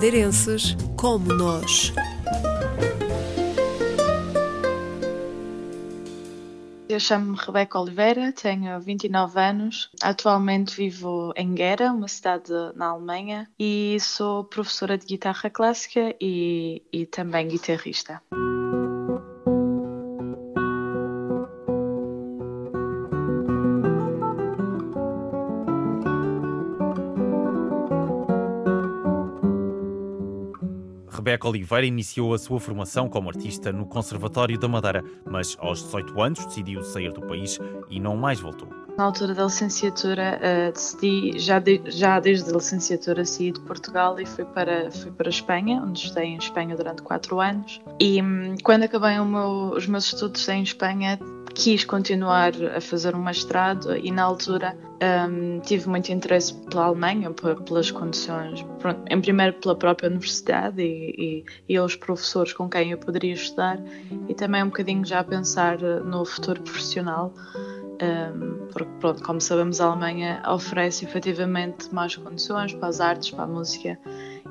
madeirenses como nós. Eu chamo-me Rebeca Oliveira, tenho 29 anos. Atualmente vivo em Gera, uma cidade na Alemanha, e sou professora de guitarra clássica e, e também guitarrista. Rebeca Oliveira iniciou a sua formação como artista no Conservatório da Madeira, mas aos 18 anos decidiu sair do país e não mais voltou. Na altura da licenciatura, uh, decidi, já, de, já desde a licenciatura, sair de Portugal e fui para, fui para a Espanha, onde estei em Espanha durante 4 anos. E um, quando acabei meu, os meus estudos em Espanha, quis continuar a fazer um mestrado e na altura um, tive muito interesse pela Alemanha, pelas condições, em primeiro pela própria universidade e, e, e os professores com quem eu poderia estudar e também um bocadinho já a pensar no futuro profissional. Um, porque, pronto, como sabemos, a Alemanha oferece efetivamente mais condições para as artes, para a música,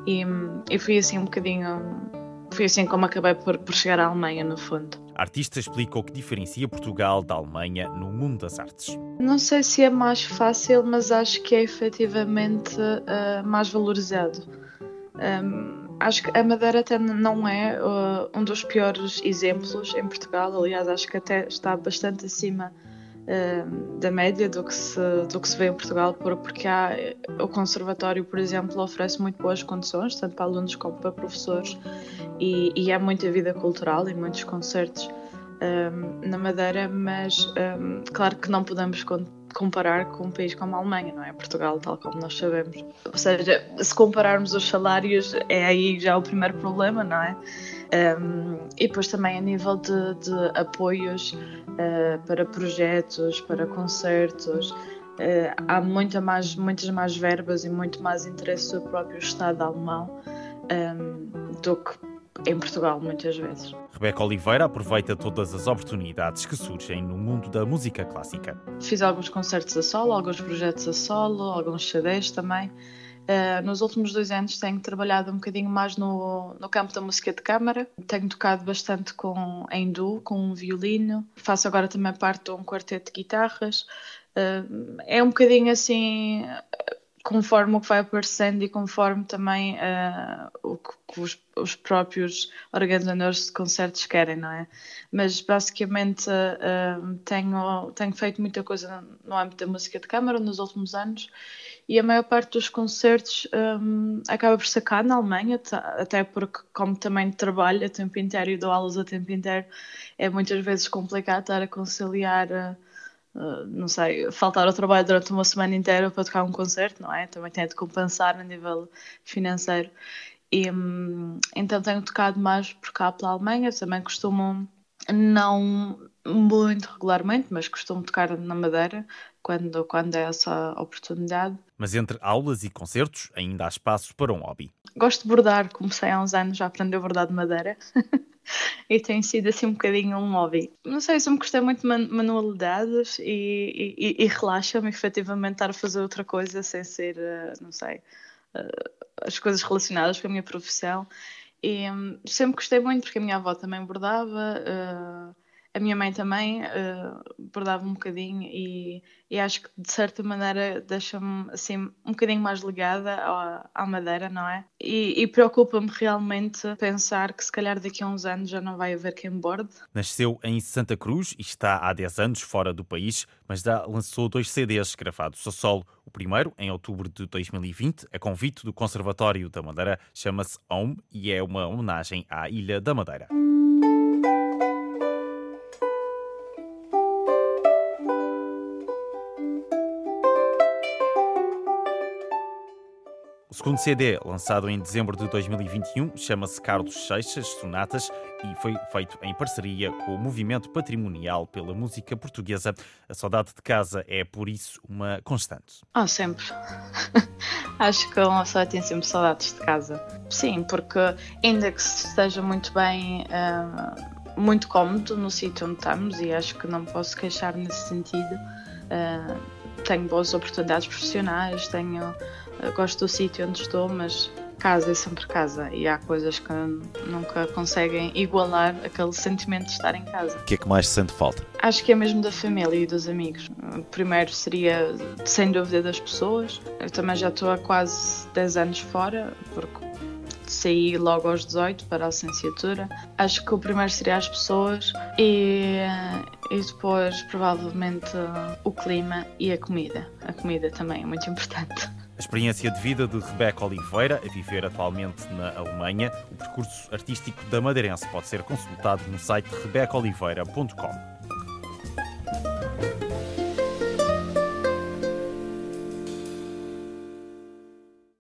e, e fui assim um bocadinho. Foi assim como acabei por, por chegar à Alemanha, no fundo. A artista explica o que diferencia Portugal da Alemanha no mundo das artes. Não sei se é mais fácil, mas acho que é efetivamente uh, mais valorizado. Um, acho que a Madeira até não é uh, um dos piores exemplos em Portugal, aliás, acho que até está bastante acima da média do que, se, do que se vê em Portugal, porque há, o Conservatório, por exemplo, oferece muito boas condições, tanto para alunos como para professores, e, e há muita vida cultural e muitos concertos um, na Madeira, mas um, claro que não podemos comparar com um país como a Alemanha, não é? Portugal, tal como nós sabemos. Ou seja, se compararmos os salários, é aí já o primeiro problema, não é? Um, e depois também a nível de, de apoios uh, para projetos, para concertos, uh, há muita mais, muitas mais verbas e muito mais interesse do próprio Estado alemão um, do que em Portugal, muitas vezes. Rebeca Oliveira aproveita todas as oportunidades que surgem no mundo da música clássica. Fiz alguns concertos a solo, alguns projetos a solo, alguns CDs também. Uh, nos últimos dois anos tenho trabalhado um bocadinho mais no, no campo da música de câmara. Tenho tocado bastante com em com um violino. Faço agora também parte de um quarteto de guitarras. Uh, é um bocadinho assim, conforme o que vai aparecendo e conforme também uh, o que os, os, próprios organizadores de concertos querem, não é? Mas basicamente tenho, tenho feito muita coisa no âmbito da música de câmara nos últimos anos e a maior parte dos concertos um, acaba por cá na Alemanha, até porque, como também trabalho a tempo inteiro e dou aulas a tempo inteiro, é muitas vezes complicado estar a conciliar, uh, não sei, faltar ao trabalho durante uma semana inteira para tocar um concerto, não é? Também tem de compensar a nível financeiro. E, um, então tenho tocado mais por cá pela Alemanha, também costumo não muito regularmente, mas costumo tocar na Madeira quando, quando é essa oportunidade. Mas entre aulas e concertos ainda há espaço para um hobby. Gosto de bordar, comecei há uns anos já a aprender a bordar de madeira e tem sido assim um bocadinho um hobby. Não sei, se me gostei muito de manualidades e, e, e relaxa-me efetivamente estar a fazer outra coisa sem ser, eh, não sei, eh, as coisas relacionadas com a minha profissão. E hum, sempre gostei muito porque a minha avó também bordava. A minha mãe também uh, bordava um bocadinho e, e, acho que de certa maneira deixa-me assim um bocadinho mais ligada à, à madeira, não é? E, e preocupa-me realmente pensar que se calhar daqui a uns anos já não vai haver quem borde. Nasceu em Santa Cruz e está há 10 anos fora do país, mas já lançou dois CDs gravados a solo. O primeiro, em outubro de 2020, a convite do Conservatório da Madeira, chama-se Home e é uma homenagem à Ilha da Madeira. Segundo CD, lançado em dezembro de 2021, chama-se Carlos Seixas Sonatas e foi feito em parceria com o Movimento Patrimonial pela Música Portuguesa. A saudade de casa é, por isso, uma constante. Ah, oh, sempre. Acho que uma pessoa tem sempre saudades de casa. Sim, porque ainda que esteja muito bem, uh, muito cómodo no sítio onde estamos, e acho que não posso queixar nesse sentido. Uh, tenho boas oportunidades profissionais, tenho gosto do sítio onde estou, mas casa é sempre casa e há coisas que nunca conseguem igualar aquele sentimento de estar em casa. O que é que mais se sente falta? Acho que é mesmo da família e dos amigos. Primeiro seria, sem dúvida, das pessoas. Eu também já estou há quase 10 anos fora, porque saí logo aos 18 para a licenciatura. Acho que o primeiro seria as pessoas e, e depois provavelmente o clima e a comida. A comida também é muito importante. A experiência de vida de Rebeca Oliveira, a viver atualmente na Alemanha, o percurso artístico da madeirense pode ser consultado no site rebecaoliveira.com.